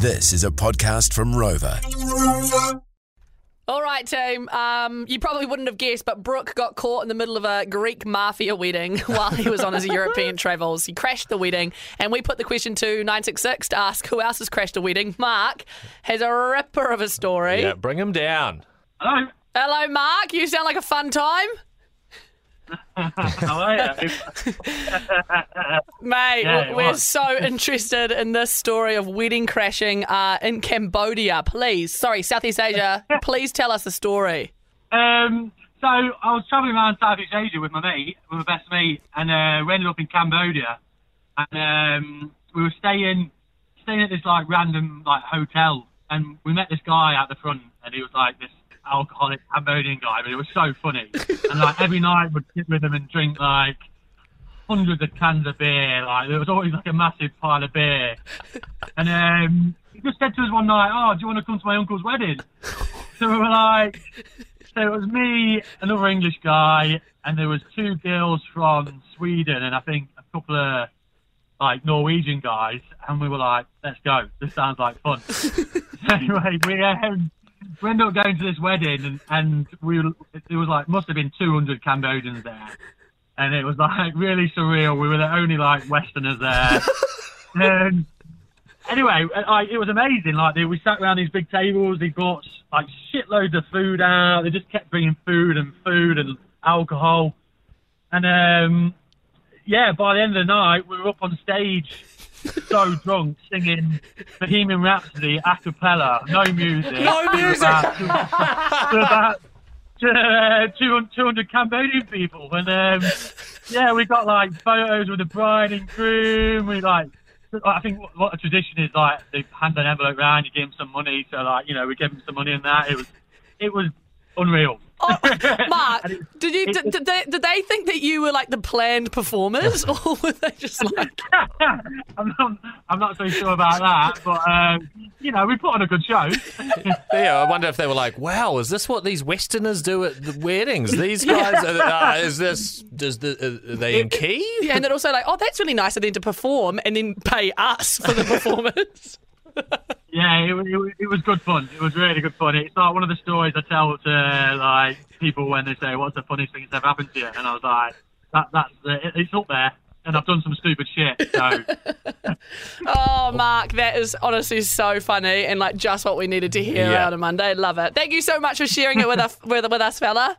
This is a podcast from Rover. All right, team. Um, you probably wouldn't have guessed, but Brooke got caught in the middle of a Greek mafia wedding while he was on his European travels. He crashed the wedding, and we put the question to 966 to ask who else has crashed a wedding. Mark has a ripper of a story. Yeah, bring him down. Hello. Hello, Mark. You sound like a fun time. How are you? Mate, Yeah, we're was. so interested in this story of wedding crashing uh, in Cambodia. Please, sorry, Southeast Asia. Please tell us the story. um, so I was travelling around Southeast Asia with my mate, with my best mate, and uh, we ended up in Cambodia, and um, we were staying staying at this like random like hotel, and we met this guy out the front, and he was like this alcoholic Cambodian guy, but it was so funny, and like every night we'd sit with him and drink like hundreds of cans of beer, like there was always like a massive pile of beer, and um, he just said to us one night, "Oh, do you want to come to my uncle's wedding?" So we were like, so it was me, another English guy, and there was two girls from Sweden, and I think a couple of like Norwegian guys, and we were like, let's go. This sounds like fun. anyway, we um, we ended up going to this wedding, and, and we there was like must have been 200 Cambodians there, and it was like really surreal. We were the only like Westerners there. um, anyway, like, it was amazing. Like they, we sat around these big tables. They brought like shitloads of food out. They just kept bringing food and food and alcohol. And um, yeah, by the end of the night, we were up on stage, so drunk, singing Bohemian Rhapsody a cappella, no music, No music. about, about uh, 200, 200 Cambodian people, and um, yeah, we got like photos with the bride and groom. We like, I think what, what a tradition is like they hand an envelope round, you give them some money, so like you know we give them some money and that. It was, it was unreal. Oh, Mark, did you did, did they did they think that you were like the planned performers, or were they just like? I'm not, I'm not so sure about that, but um, you know, we put on a good show. Yeah, I wonder if they were like, "Wow, is this what these Westerners do at the weddings? These guys, uh, uh, is this? Does the uh, are they in key?" Yeah, and then also like, oh, that's really nice of them to perform and then pay us for the performance. Yeah, it, it, it was good fun. It was really good fun. It's like one of the stories I tell to like people when they say, "What's the funniest thing that's ever happened to you?" And I was like, "That that's uh, it's up there." And I've done some stupid shit, so oh, Mark, that is honestly so funny and like just what we needed to hear Yeah. on a Monday. Love it. Thank you so much for sharing it with us, with, with us, fella.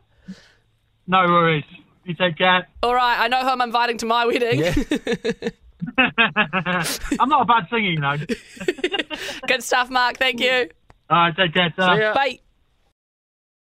no worries. You take care. All right, I know who I'm inviting to my wedding. I'm not a bad singer, you know. Good stuff, Mark. Thank you. All right, take care. ta. Yeah. Bye.